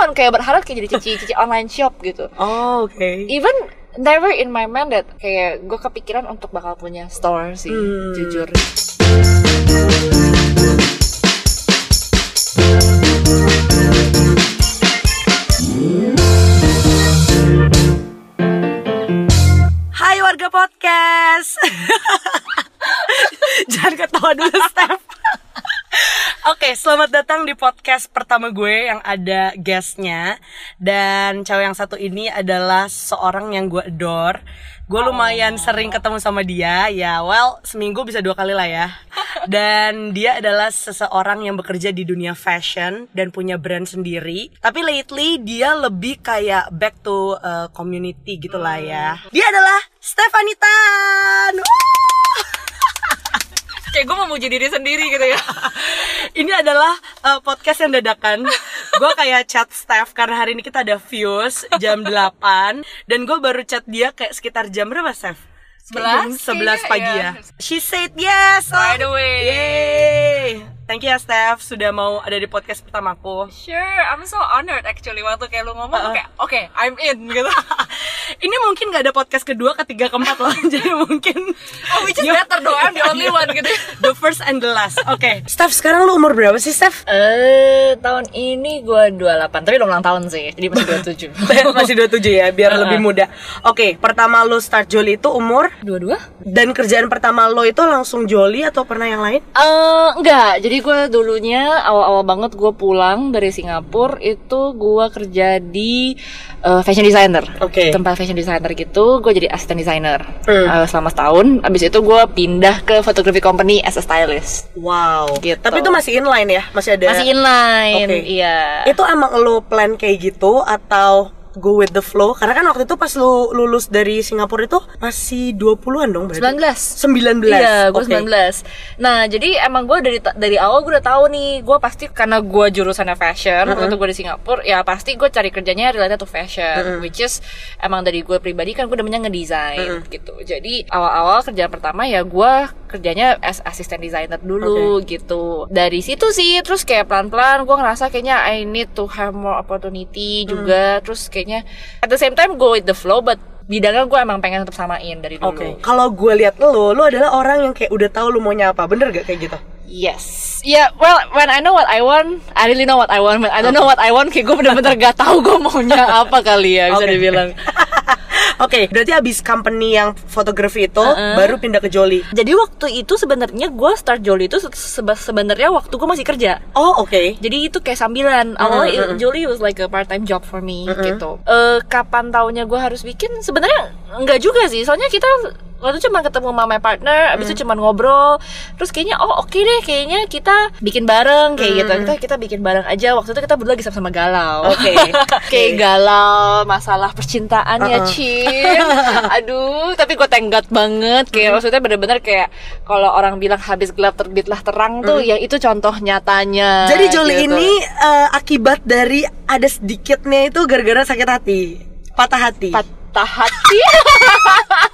cuma kayak berharap kayak jadi cici cici online shop gitu Oh, oke. even never in my mind that kayak gue kepikiran untuk bakal punya store sih Hmm. jujur Hai warga podcast. Jangan ketawa dulu, Steph. Oke, selamat datang di podcast pertama gue yang ada guestnya. Dan cewek yang satu ini adalah seorang yang gue adore. Gue lumayan sering ketemu sama dia. Ya, well, seminggu bisa dua kali lah ya. Dan dia adalah seseorang yang bekerja di dunia fashion Dan punya brand sendiri. Tapi lately dia lebih kayak back to uh, community gitu lah ya. Dia adalah Stephanie Tan. Woo! Kayak gue memuji diri sendiri gitu ya Ini adalah uh, podcast yang dadakan. gue kayak chat Steph karena hari ini kita ada views jam 8 dan gue baru chat dia kayak sekitar jam berapa, Steph? Kayak 11 jam 11 pagi ya. ya. She said yes. Right away. Yeay. Thank you ya Steph sudah mau ada di podcast pertamaku. sure I'm so honored actually waktu kayak lu ngomong Uh-uh. kayak oke I'm in gitu Ini mungkin gak ada podcast kedua, ketiga, keempat loh. Jadi mungkin oh which is Yuk. better dong I'm the only one gitu the first and the last. Oke. Steph sekarang lu umur berapa sih, Steph? Eh, tahun ini gue 28, tapi udah ulang tahun sih, jadi masih 27 Masih 27 ya, biar Uh-uh. lebih muda. Oke, pertama lu start Jolly itu umur Dua-dua? Dan kerjaan pertama lo itu langsung joli atau pernah yang lain? Eh, enggak, jadi gue dulunya awal-awal banget gue pulang dari Singapura itu gue kerja di eh, fashion designer Oke. Tempat fashion designer gitu, gue jadi asisten designer Hmm. Eh, selama setahun Abis itu gue pindah ke photography company as a stylist Wow. Gitu. Tapi itu masih inline ya? Masih ada. Masih inline, Oke. iya Itu emang lo plan kayak gitu atau go with the flow? Karena kan waktu itu pas lo lulus dari Singapura itu masih 20-an dong berarti. 19 19. Iya, gue Oke. 19 Nah, jadi emang gue dari dari awal gue udah tahu nih Gue pasti karena gue jurusannya fashion Waktu itu gue di Singapura Ya pasti gue cari kerjanya related to fashion Which is emang dari gue pribadi kan gue demennya ngedesain gitu. Jadi awal-awal kerjaan pertama ya gue kerjanya as asisten designer dulu gitu. Dari situ sih terus kayak pelan-pelan gue ngerasa kayaknya I need to have more opportunity juga. Terus kayaknya at the same time go with the flow But bidangnya gue emang pengen tetap samain dari dulu Oke. Kalau gue lihat lo, lo adalah orang yang kayak udah tahu lo maunya apa. Bener gak kayak gitu? Yes. Yeah, well, when I know what I want, I really know what I want. When I don't know what I want, kayak gue bener-bener gak tahu gue maunya apa kali ya, bisa Oke. dibilang. Oke, berarti abis company yang fotografi itu Uh-uh. baru pindah ke Jolly. Jadi waktu itu sebenarnya gue start Jolly itu se- sebe- sebenarnya waktu gue masih kerja. Oh, oke. Jadi itu kayak sambilan. Awalnya Jolly was like a part time job for me gitu. Eh kapan taunya gue harus bikin? Sebenarnya enggak juga sih. Soalnya kita waktu itu cuma ketemu sama my partner, abis itu cuma ngobrol. Terus kayaknya oh oke deh, kayaknya kita bikin bareng kayak gitu. Kita kita bikin bareng aja. Waktu itu kita berdua lagi sama-sama galau. Oke. kayak galau masalah percintaan ya, Uh-uh. Cin. Aduh, tapi gue tenggat banget. Kayak maksudnya bener-bener kayak kalau orang bilang habis gelap terbitlah terang tuh, ya itu contoh nyatanya. Jadi Jolly gitu. ini eh, akibat dari ada sedikitnya itu gara-gara sakit hati, patah hati, patah hati.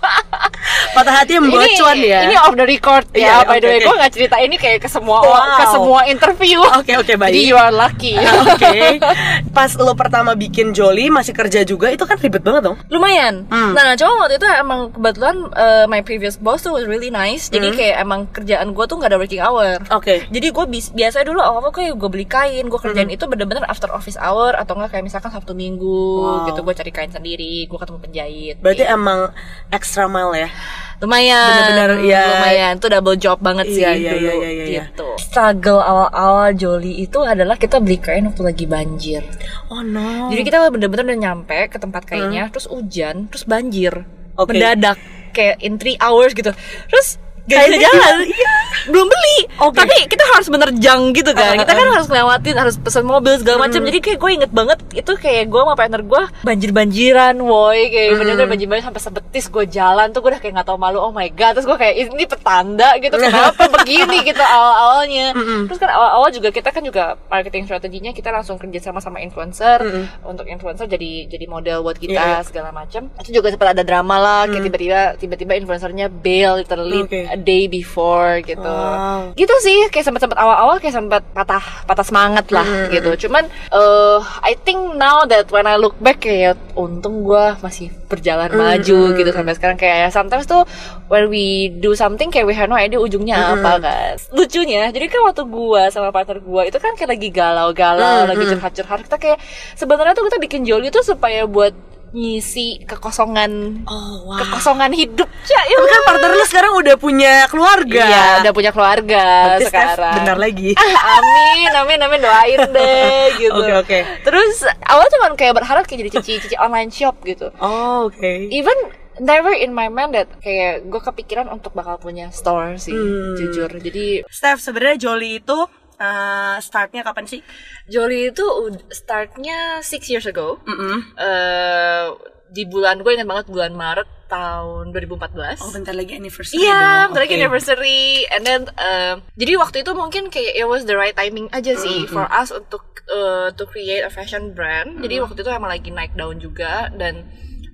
patah hati yang membawa ini, cuan ya. Ini off the record ya. By the oke, way, oke. gue nggak cerita ini kayak ke semua Wow. ke semua interview. Oke oke baik. Jadi you are lucky. Oke. Pas lo pertama bikin Jolly masih kerja juga itu kan ribet banget dong. lumayan. Hmm. Nah, cuma waktu itu emang kebetulan uh, my previous boss tuh was really nice. Jadi Hmm. kayak emang kerjaan gue tuh nggak ada working hour. Oke. Jadi gue biasanya dulu awal-awal kayak gue beli kain, gue Hmm. kerjain itu bener-bener after office hour atau enggak kayak misalkan Sabtu Minggu Wow. gitu gue cari kain sendiri, gue ketemu penjahit. Berarti Gitu. emang extra mile ya. Lumayan, bener-bener, ya. lumayan. Itu double job banget sih Iya, iya, dulu iya, iya, iya. gitu. Struggle awal-awal Jolly itu adalah kita beli kain waktu lagi banjir. Oh no. Jadi kita bener-bener udah nyampe ke tempat kainnya, terus hujan, terus banjir, Hmm. Oke. mendadak kayak in 3 hours gitu. Terus gak bisa Kainnya jalan, iya, belum beli. Oke. Tapi kita harus menerjang gitu kan. Uh, uh, Kita kan harus ngelewatin, harus pesan mobil segala macam. Hmm. Jadi kayak gue inget banget itu kayak gue sama partner gue banjir-banjiran, woi, kayak Hmm. bener-bener banjir-banjir sampai sebetis gue jalan tuh gue udah kayak nggak tahu malu. Oh my god, terus gue kayak ini petanda gitu. Kenapa begini gitu awal-awalnya. Terus kan awal-awal juga kita kan juga marketing strateginya kita langsung kerja sama sama influencer untuk influencer jadi jadi model buat kita Iya. segala macam. Itu juga sempat ada drama lah, kayak tiba-tiba tiba-tiba influencernya bail literally Oke. A day before gitu Wow. gitu sih kayak sempat sempat awal-awal kayak sempat patah patah semangat lah Hmm. gitu cuman eh I think now that when I look back kayak untung gue masih berjalan Hmm. maju gitu sampai sekarang kayak sometimes tuh when we do something kayak we have no idea ujungnya Hmm. apa kan lucunya jadi kan waktu gue sama partner gue itu kan kayak lagi galau-galau Hmm, lagi curhat-curhat kita kayak sebenarnya tuh kita bikin Jolly tuh supaya buat ngisi kekosongan Oh, wow. kekosongan hidup ya, Tapi kan partner lu sekarang udah punya keluarga. Iya, udah punya keluarga Berarti Steph sekarang. bentar lagi. Ah, amin, amin, amin doain deh gitu. Oke, oke. Terus awal cuman kayak berharap kayak jadi cici-cici online shop gitu. Oh, oke. Even never in my mind that kayak gue kepikiran untuk bakal punya store sih, Hmm. jujur. Jadi Steph, sebenarnya Jolly itu uh, startnya kapan sih? Jolly itu startnya six years ago. Mm-mm. Eh, di bulan gue ingat banget bulan Maret tahun 2014. Oh, bentar lagi anniversary Iya, dong. bentar lagi Oke. anniversary and then um, jadi waktu itu mungkin kayak it was the right timing aja sih for us untuk uh, to create a fashion brand. Jadi waktu itu emang lagi naik daun juga dan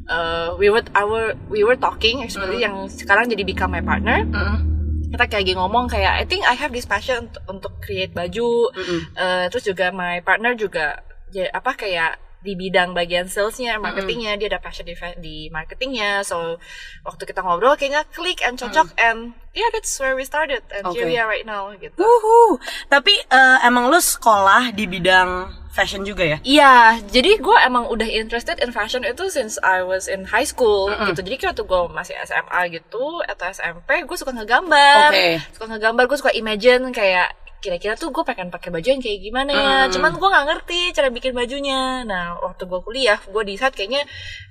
uh, we were our we were talking actually yang sekarang jadi become my partner. Mm-mm. Kita kayak lagi ngomong kayak I think I have this passion untuk, untuk create baju. Mm-mm. Uh, terus juga my partner juga ya apa kayak di bidang bagian salesnya, marketingnya dia ada passion di, di marketingnya. So waktu kita ngobrol kayaknya klik and cocok and yeah that's where we started and here Okay. we are right now gitu. Wuhu. Tapi uh, emang lu sekolah di bidang fashion juga ya? Iya, jadi gue emang udah interested in fashion itu since I was in high school gitu. Jadi waktu gue masih SMA gitu atau SMP, gue suka ngegambar, Oke. suka ngegambar, gue suka imagine kayak kira-kira tuh gue pengen pakai baju yang kayak gimana ya. Cuman gue nggak ngerti cara bikin bajunya. Nah, waktu gue kuliah, gue decide kayaknya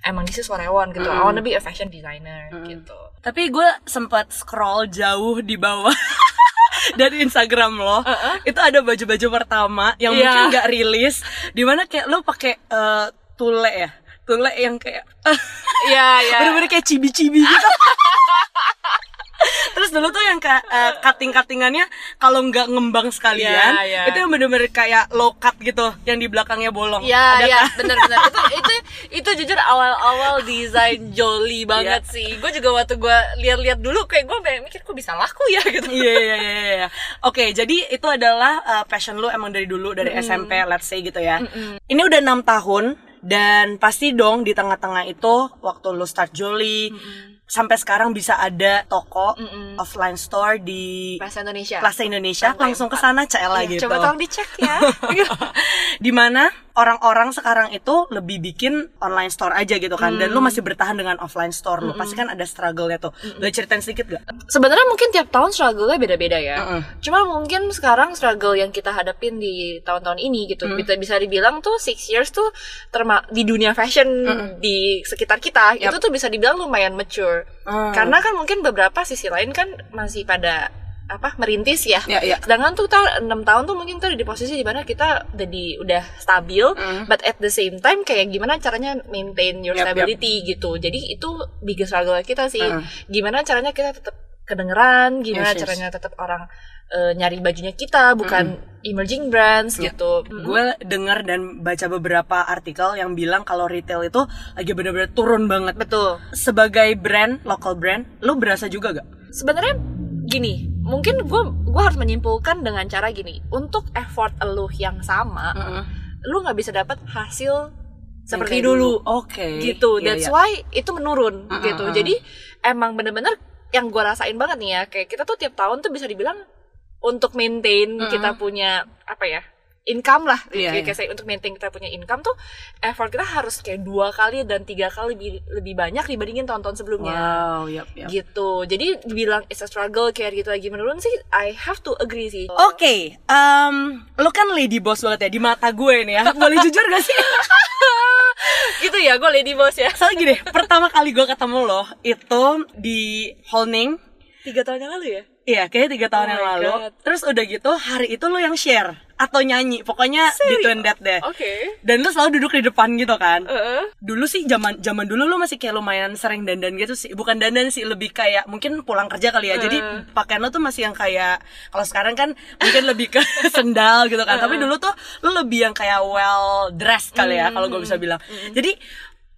emang this is what I want gitu. I wanna be a fashion designer gitu. Tapi gue sempat scroll jauh di bawah dari Instagram lo. Itu ada baju-baju pertama yang Iya. mungkin nggak rilis, di mana kayak lo pakai eh, tule ya, tule yang kayak Iya, iya. bener-bener kayak cibi-cibi gitu. Terus dulu tuh yang kayak eh, cutting-cuttingannya kalau nggak ngembang sekalian, Iya, iya. itu yang bener-bener kayak low cut gitu, yang di belakangnya bolong. Iya, Ada iya, kan? bener-bener itu itu itu jujur awal-awal desain jolly banget Iya. sih. Gue juga waktu gue lihat-lihat dulu kayak gue mikir kok bisa laku ya gitu. Iya iya iya iya. Oke, jadi itu adalah uh, passion lu emang dari dulu dari SMP let's say gitu ya. Ini udah enam tahun dan pasti dong di tengah-tengah itu waktu lu start Jolly sampai sekarang bisa ada toko offline store di Bahasa Indonesia. Plaza Indonesia Lantai langsung ke sana Cela Iya, gitu. Coba tolong dicek ya. Di mana orang-orang sekarang itu lebih bikin online store aja gitu kan dan lu masih bertahan dengan offline store lu pasti kan ada struggle-nya tuh boleh ceritain sedikit gak? Sebenarnya mungkin tiap tahun struggle-nya beda-beda ya. Mm-mm. Cuma mungkin sekarang struggle yang kita hadapin di tahun-tahun ini gitu, bisa bisa dibilang tuh six years tuh terma di dunia fashion di sekitar kita itu tuh bisa dibilang lumayan mature. Mm. Karena kan mungkin beberapa sisi lain kan masih pada apa merintis ya. Ya, ya. Sedangkan tuh tahun 6 tahun tuh mungkin tuh di posisi di mana kita udah di udah stabil, but at the same time kayak gimana caranya maintain your stability gitu. Jadi itu biggest struggle kita sih. Mm. Gimana caranya kita tetap kedengeran, gimana Yes, yes. caranya tetap orang eh, nyari bajunya kita bukan emerging brands Ya. gitu. Gue dengar dan baca beberapa artikel yang bilang kalau retail itu lagi bener-bener turun banget. Betul. Sebagai brand, local brand, lu berasa juga gak? Sebenarnya gini, mungkin gue gua harus menyimpulkan dengan cara gini. Untuk effort lu yang sama, lu nggak bisa dapat hasil seperti dulu. Oke. gitu Iya, that's iya. why itu menurun Mm, gitu mm, mm. jadi emang bener-bener yang gue rasain banget nih ya kayak kita tuh tiap tahun tuh bisa dibilang untuk maintain kita punya apa ya income lah Iya, kayak iya. saya untuk maintain kita punya income tuh effort kita harus kayak dua kali dan tiga kali lebih, lebih banyak dibandingin tahun-tahun sebelumnya Wow, yap, yap. gitu jadi dibilang it's a struggle kayak gitu lagi menurun sih I have to agree sih Oke, em, lu kan lady boss banget ya di mata gue nih ya. Boleh jujur gak sih? gitu ya gue lady boss ya Soalnya gini, pertama kali gue ketemu lo itu di Holning. tiga tahun yang lalu ya Iya, kayaknya tiga tahun Oh yang lalu. God. Terus udah gitu, hari itu lo yang share atau nyanyi, pokoknya between that deh. oke Dan lu selalu duduk di depan gitu kan. Heeh. Dulu sih zaman zaman dulu lu masih kayak lumayan sering dandan gitu sih. Bukan dandan sih, lebih kayak mungkin pulang kerja kali ya. Jadi pakaian lu tuh masih yang kayak kalau sekarang kan mungkin lebih ke sendal gitu kan. Tapi dulu tuh lu lebih yang kayak well dressed kali ya kalau gue bisa bilang. Jadi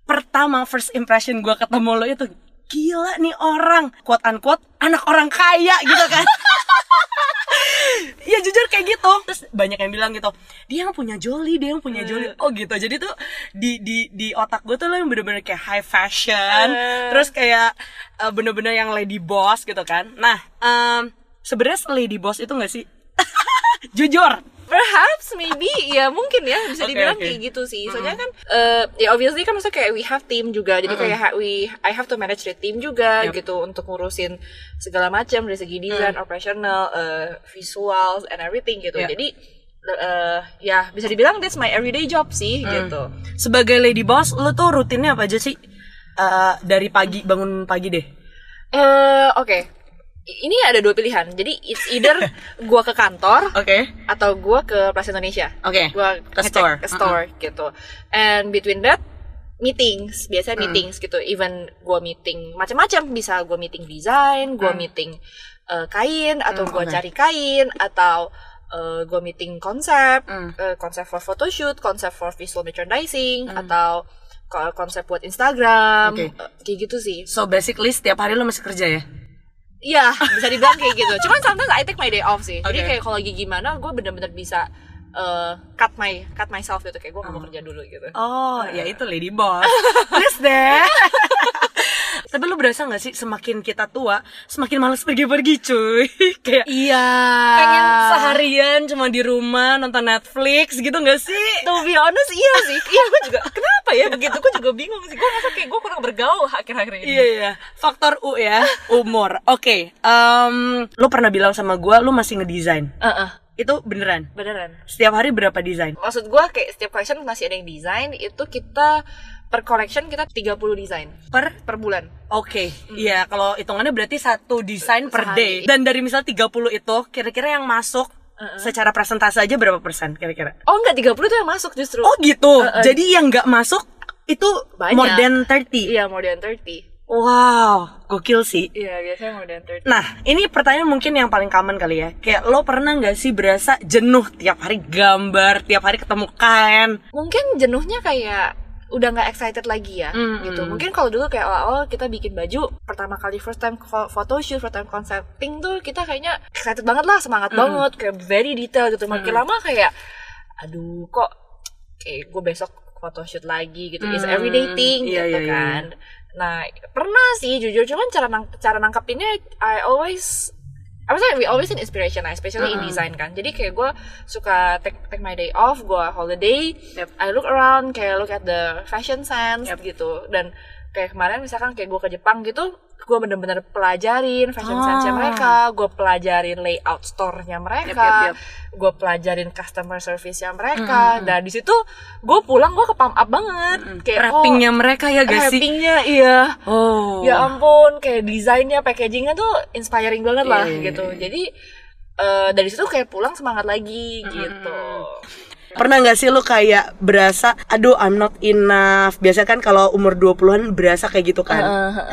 pertama first impression gue ketemu lo itu gila nih orang. Quote unquote anak orang kaya gitu kan. Ya jujur kayak gitu. Terus banyak yang bilang gitu dia yang punya Jolly dia yang punya Jolly oh gitu. Jadi tuh di di di otak gue tuh lo yang bener-bener kayak high fashion terus kayak eh, bener-bener yang lady boss gitu kan. Nah em, sebenarnya lady boss itu gak sih? Jujur Perhaps maybe ya mungkin ya bisa dibilang oke. kayak gitu sih. Soalnya kan eh, ya obviously kan maksudnya kayak we have team juga. Jadi kayak ha- we I have to manage the team juga Yep. gitu untuk ngurusin segala macam dari segi desain, operational, eh, visuals and everything gitu. Yeah. Jadi eh, ya bisa dibilang that's my everyday job sih gitu. sebagai lady boss lo tuh rutinnya apa aja sih Eh, dari pagi bangun pagi deh Eh oke. Ini ada dua pilihan. Jadi it's either gua ke kantor oke atau gua ke Plaza Indonesia. Oke, Gua ke store. ke store gitu. And between that meetings, biasanya meetings gitu. Even gua meeting macam-macam, bisa gua meeting desain, gua meeting eh, kain atau gua oke. cari kain atau eh, gua meeting konsep, Hmm. eh, konsep for photoshoot, konsep for visual merchandising atau ko- konsep buat Instagram, Oke. eh, kayak gitu sih. so basically setiap hari lo masih kerja ya Iya, bisa dibilang kayak gitu. Cuman sometimes I take my day off sih. Jadi Oke. kayak kalau lagi gimana, gue bener-bener bisa uh, cut my cut myself gitu. Kayak gue gak mau kerja dulu gitu. Oh, ya itu lady boss. Please deh. Tapi lu berasa gak sih semakin kita tua, semakin males pergi-pergi cuy. Kayak Iya. pengen seharian cuma di rumah nonton Netflix gitu gak sih? To be honest, iya sih. Iya, gue juga. Kenapa ya begitu? Gue juga bingung sih. Gue ngerasa kayak gue kurang bergaul akhir-akhir ini. Iya iya, faktor U ya, umur. Oke, em, lu pernah bilang sama gua lu masih ngedesain. Heeh, Itu beneran? beneran. Setiap hari berapa desain? Maksud gue kayak setiap collection masih ada yang desain. Itu kita per collection kita 30 desain Per per bulan. Oke, iya kalau hitungannya berarti satu desain per day. Dan dari misal 30 itu, kira-kira yang masuk secara presentase aja berapa persen kira-kira? Oh enggak, 30 tuh yang masuk justru. Oh gitu. Jadi yang nggak masuk itu Banyak. more than 30. Iya, more than 30. Wow, gokil sih. Iya, biasanya more than 30. Nah, ini pertanyaan mungkin yang paling common kali ya. Kayak lo pernah nggak sih berasa jenuh tiap hari gambar, tiap hari ketemu kain? mungkin jenuhnya kayak udah nggak excited lagi ya Mm, gitu. Mm. mungkin kalau dulu kayak awal-awal kita bikin baju pertama kali first time photo shoot first time concepting tuh kita kayaknya excited banget lah semangat banget kayak very detail gitu. Makin lama kayak aduh kok kayak gue besok photoshoot lagi gitu. It's Mm, everyday thing iya, gitu iya, iya. kan. Nah pernah sih jujur cuman cara nang cara nangkapinnya I always I would say we always need inspiration lah, especially in design kan. Jadi kayak gue suka take, take my day off, gue holiday, Yep. I look around, kayak look at the fashion sense Yep. gitu. Dan kayak kemarin misalkan kayak gue ke Jepang gitu, gue bener-bener pelajarin fashion Ah. sense-nya mereka, gue pelajarin layout store-nya mereka, Yep, yep, yep. gue pelajarin customer service-nya mereka. Dan di situ gue pulang gue ke pump up banget, kayak Wrappingnya mereka ya oh, gak sih? wrappingnya iya. Oh. Ya ampun, kayak desainnya, packagingnya tuh inspiring banget lah Iya, iya, gitu. Jadi eh, dari situ kayak pulang semangat lagi gitu. Pernah nggak sih lu kayak berasa, aduh I'm not enough. Biasanya kan kalau umur 20-an berasa kayak gitu kan.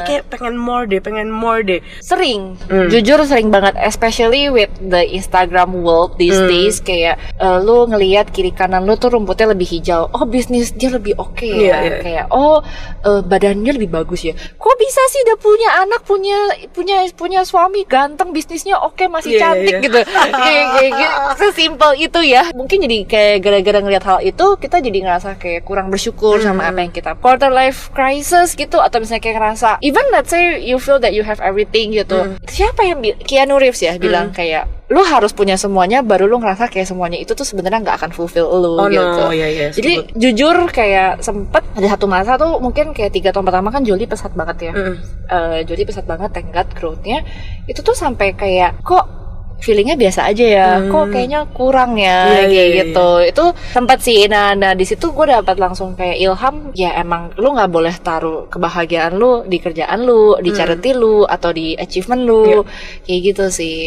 Kayak pengen more deh, pengen more deh. Sering, Hmm. jujur sering banget, especially with the Instagram world these Hmm. days. Kayak eh, lu ngelihat kiri kanan lu tuh rumputnya lebih hijau. Oh bisnis dia lebih oke Iya, ya. iya. Kayak oh eh, badannya lebih bagus ya. Kok bisa sih udah punya anak, punya punya punya suami ganteng, bisnisnya oke masih Iya, cantik iya. gitu. kayak kayak gitu. Sesimpel itu ya. Mungkin jadi kayak gara-gara ngelihat hal itu kita jadi ngerasa kayak kurang bersyukur sama Hmm. apa yang kita quarter life crisis gitu atau misalnya kayak ngerasa even let's say you feel that you have everything gitu Hmm. siapa yang Keanu Reeves ya bilang kayak lu harus punya semuanya baru lu ngerasa kayak semuanya itu tuh sebenarnya nggak akan fulfill lu Oh, no. gitu Iya, iya, jadi jujur kayak sempet ada satu masa tuh mungkin kayak tiga tahun pertama kan Jolie pesat banget ya Mm. Eh, Jolie pesat banget thank God growth-nya itu tuh sampai kayak kok feelingnya biasa aja ya kok kayaknya kurang Hmm. ya Iya, kayak iya. gitu itu sempat sih nah nah di situ gue dapat langsung kayak ilham ya emang lu nggak boleh taruh kebahagiaan lu di kerjaan lu Hmm. di charity lu atau di achievement lu kayak gitu sih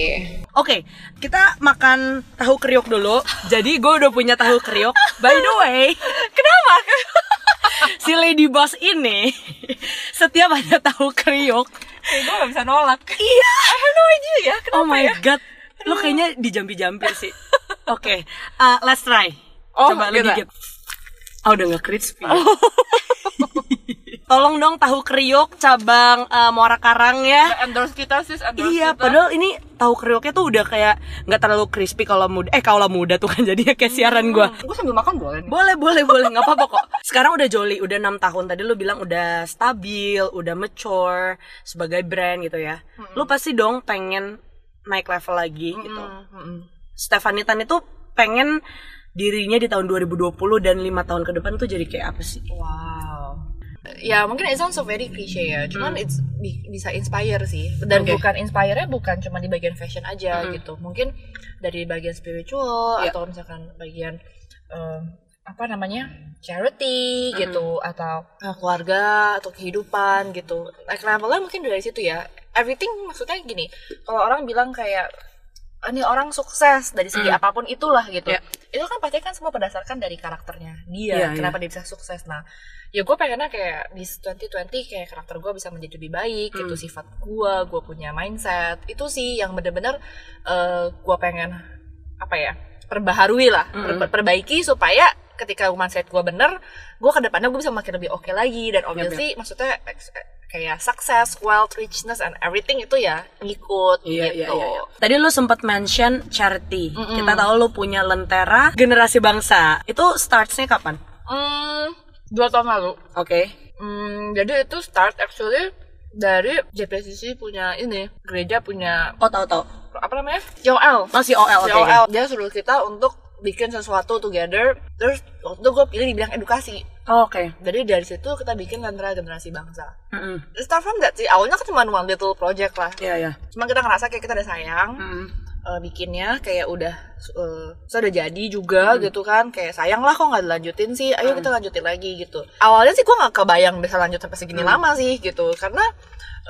Oke, kita makan tahu kriuk dulu. Jadi gue udah punya tahu kriuk. By the way, kenapa? si Lady Boss ini setiap ada tahu kriuk, gue gak bisa nolak iya. I have no idea ya Oh my god, lo kayaknya dijampi-jampi sih. Oke, uh, let's try. Oh, Coba gitu. dikit. Oh, udah gak crispy. tolong dong tahu kriuk cabang uh, Muara Karang ya. Endorse kita sih, endorse Iya, kita. padahal ini tahu kriuknya tuh udah kayak nggak terlalu crispy kalau muda. Eh kalau muda tuh kan jadinya kayak siaran gua. Gue sambil makan boleh nih. Boleh, boleh, boleh, nggak apa-apa kok. Sekarang udah jolly, udah enam tahun. Tadi lu bilang udah stabil, udah mature sebagai brand gitu ya. Lu pasti dong pengen naik level lagi gitu. Mm-mm. Stephanie Tan itu pengen dirinya di tahun 2020 dan lima tahun ke depan tuh jadi kayak apa sih? Wow. Ya mungkin it sounds so very cliche ya, cuman it's bi- bisa inspire sih. Dan Oke. bukan inspire-nya bukan cuma di bagian fashion aja gitu. Mungkin dari bagian spiritual Ya. atau misalkan bagian em, apa namanya charity gitu atau eh, keluarga atau kehidupan gitu. Like levelnya mungkin dari situ ya. Everything maksudnya gini. Kalau orang bilang kayak "Ah, ini orang sukses dari segi apa pun itulah gitu. Ya. Itu kan pasti kan semua berdasarkan dari karakternya dia. kenapa dia bisa sukses? Nah, ya gue pengennya kayak di 2020 kayak karakter gue bisa menjadi lebih baik gitu sifat gue, gue punya mindset itu sih yang bener-bener eh gue pengen apa ya perbaharui lah, per- perbaiki supaya ketika mindset gue bener, gue ke depannya gue bisa makin lebih oke lagi dan obviously maksudnya ex- kayak success, wealth, richness and everything itu ya ngikut Iya, gitu. iya, iya, iya. Tadi lu sempat mention charity. Kita tahu lu punya Lentera Generasi Bangsa. Itu startsnya kapan? Hmm, dua tahun lalu. Oke. Hmm, jadi itu start actually dari JPCC punya ini gereja punya Oh, tahu tahu. apa namanya JOL Masih OL, oke. JOL dia suruh kita untuk bikin sesuatu together terus waktu itu gue pilih di bidang edukasi Oh, Oke. jadi dari situ kita bikin lentera generasi bangsa Mm-mm. start from that sih awalnya kan cuma one little project lah Iya, iya. cuma kita ngerasa kayak kita udah sayang Mm-mm. eh, bikinnya kayak udah uh, sudah jadi juga gitu kan kayak sayang lah kok nggak dilanjutin sih ayo kita lanjutin lagi gitu awalnya sih gue nggak kebayang bisa lanjut sampai segini lama sih gitu karena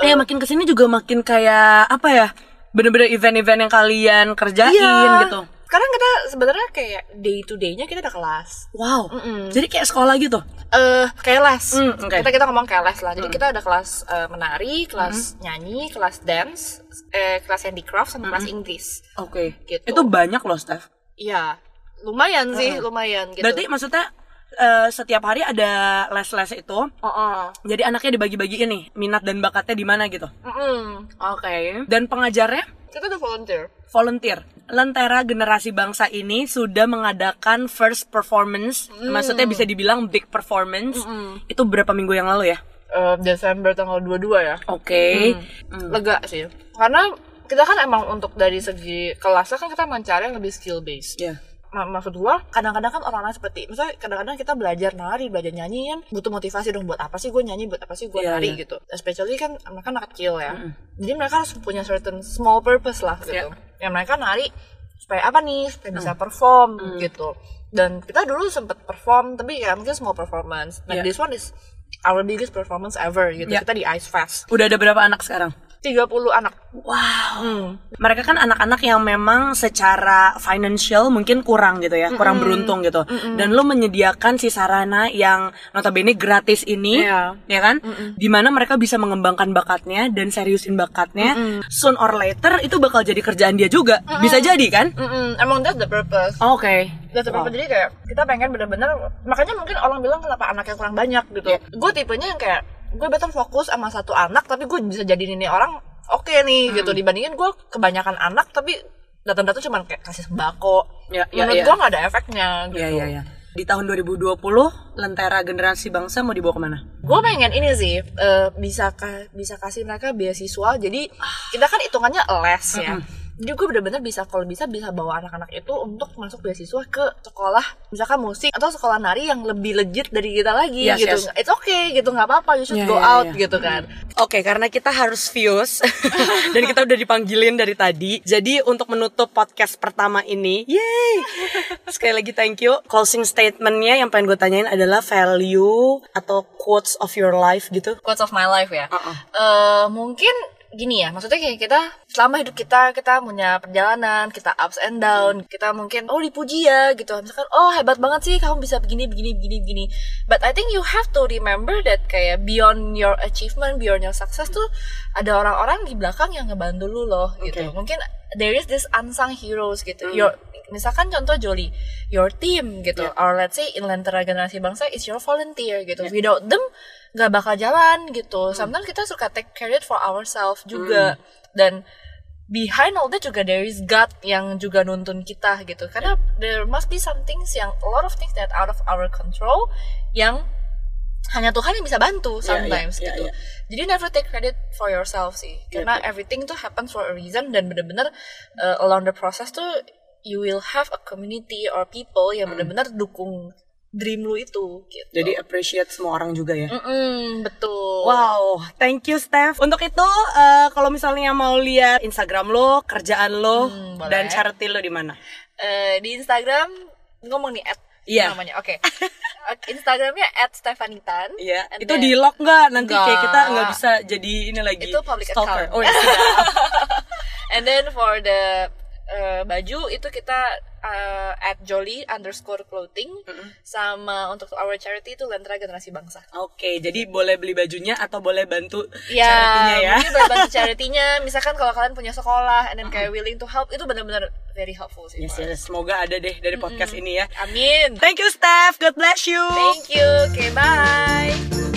Iya, makin ke sini juga makin kayak apa ya? Bener-bener event-event yang kalian kerjain Iya. gitu. Sekarang kita sebenarnya kayak day to day-nya kita ada kelas Wow. Mm-mm. Jadi kayak sekolah gitu. eh kayak les Hmm, oke. kita kita ngomong kayak les lah jadi kita ada kelas eh, menari kelas nyanyi kelas dance eh kelas handicraft sama kelas Inggris Oke. Gitu. Itu banyak loh, Steph. iya lumayan sih lumayan gitu Berarti maksudnya eh, setiap hari ada les-les itu. oh, oh. Jadi anaknya dibagi-bagiin nih, minat dan bakatnya di mana gitu. Mm-mm. Oke. Dan pengajarnya kita tuh volunteer volunteer. Lentera Generasi Bangsa ini sudah mengadakan first performance, maksudnya bisa dibilang big performance. Itu berapa minggu yang lalu ya? Eh, Desember tanggal 22 ya Oke. lega sih karena kita kan emang untuk dari segi kelasnya kan kita mencari yang lebih skill based Iya. Ma- maksud gua kadang-kadang kan orang-orang seperti misalnya kadang-kadang kita belajar nari belajar nyanyi kan butuh motivasi dong buat apa sih gue nyanyi buat apa sih gue Iya, nari iya. gitu. Especially kan mereka anak kecil ya. Jadi mereka harus punya certain small purpose lah gitu. Iya. yang mereka nari supaya apa nih? Supaya bisa perform gitu. Dan kita dulu sempet perform tapi ya mungkin small performance. Nah Iya. this one is our biggest performance ever gitu. Iya. kita di Ice Fest. Udah ada berapa anak sekarang? 30 anak Wow. Hmm. Mereka kan anak-anak yang memang secara financial mungkin kurang gitu ya, kurang beruntung gitu. Dan lo menyediakan si sarana yang notabene gratis ini, Iya. ya kan? Di mana mereka bisa mengembangkan bakatnya dan seriusin bakatnya. Soon or later itu bakal jadi kerjaan dia juga. Bisa jadi kan? Mm-mm, emang that's the purpose Oke. That's the purpose. Jadi kayak kita pengen bener-bener Makanya mungkin orang bilang kenapa anak yang kurang banyak gitu Gue tipenya yang kayak Gue better fokus sama satu anak Tapi gue bisa jadiin ini orang Oke nih gitu. Dibandingin gue kebanyakan anak Tapi datang-datang cuma kayak kasih sembako. Ya, ya, Menurut ya. gue gak ada efeknya gitu. Iya, iya, iya. Di tahun 2020, Lentera Generasi Bangsa mau dibawa ke mana? gue pengen ini sih eh, bisa ka- bisa kasih mereka beasiswa. Jadi kita kan hitungannya les ya jadi gue bener-bener bisa kalau bisa bisa bawa anak-anak itu untuk masuk beasiswa ke sekolah misalkan musik atau sekolah nari yang lebih legit dari kita lagi Yes, gitu yes. it's okay gitu nggak apa-apa you should Iya, go iya, out iya. gitu kan Oke, karena kita harus views dan kita udah dipanggilin dari tadi. Jadi untuk menutup podcast pertama ini, yay! Sekali lagi thank you. Closing statementnya yang pengen gue tanyain adalah value atau quotes of your life gitu. quotes of my life ya Uh-uh. Eh, mungkin gini ya maksudnya kayak kita selama hidup kita kita punya perjalanan kita ups and down kita mungkin oh dipuji ya gitu misalkan oh hebat banget sih kamu bisa begini begini begini begini but I think you have to remember that kayak beyond your achievement beyond your success tuh ada orang-orang di belakang yang ngebantu lu loh gitu Oke. mungkin there is this unsung heroes gitu. Your misalkan contoh Jolly, your team gitu, Yeah. or let's say in Lentera Generasi Bangsa is your volunteer gitu. Without them nggak bakal jalan gitu. Sometimes kita suka take credit for ourselves juga dan behind all that juga there is God yang juga nuntun kita gitu. Karena there must be some things yang a lot of things that out of our control yang hanya Tuhan yang bisa bantu Yeah, sometimes yeah, yeah, gitu. yeah. Jadi never take credit for yourself sih. Karena yeah. everything tuh happens for a reason dan bener-bener uh, along the process tuh you will have a community or people yang bener-bener dukung dream lu itu gitu. Jadi appreciate semua orang juga ya. Mm-mm, betul. Wow, thank you Steph. Untuk itu eh, kalau misalnya mau lihat Instagram lo, kerjaan lo, Hmm, boleh. dan charity lo di mana? Eh, di Instagram ngomong nih at Iya. namanya. Oke. Instagramnya at Stefanitan. Iya, And itu then- di lock nggak? Nanti Nggak. kayak kita nggak bisa jadi ini lagi. Itu public stalker. account. Oh ya. And then for the uh, baju itu kita uh, at Jolly underscore clothing sama untuk our charity itu Lentera Generasi Bangsa. Oke, jadi boleh beli bajunya atau boleh bantu Ya, charity-nya ya. mungkin boleh bantu charity-nya. Misalkan kalau kalian punya sekolah and then kayak willing to help itu benar-benar very helpful sih. Yes, yes, semoga ada deh dari podcast ini ya. Amin. Thank you Steph, God bless you. Thank you. Okay, bye.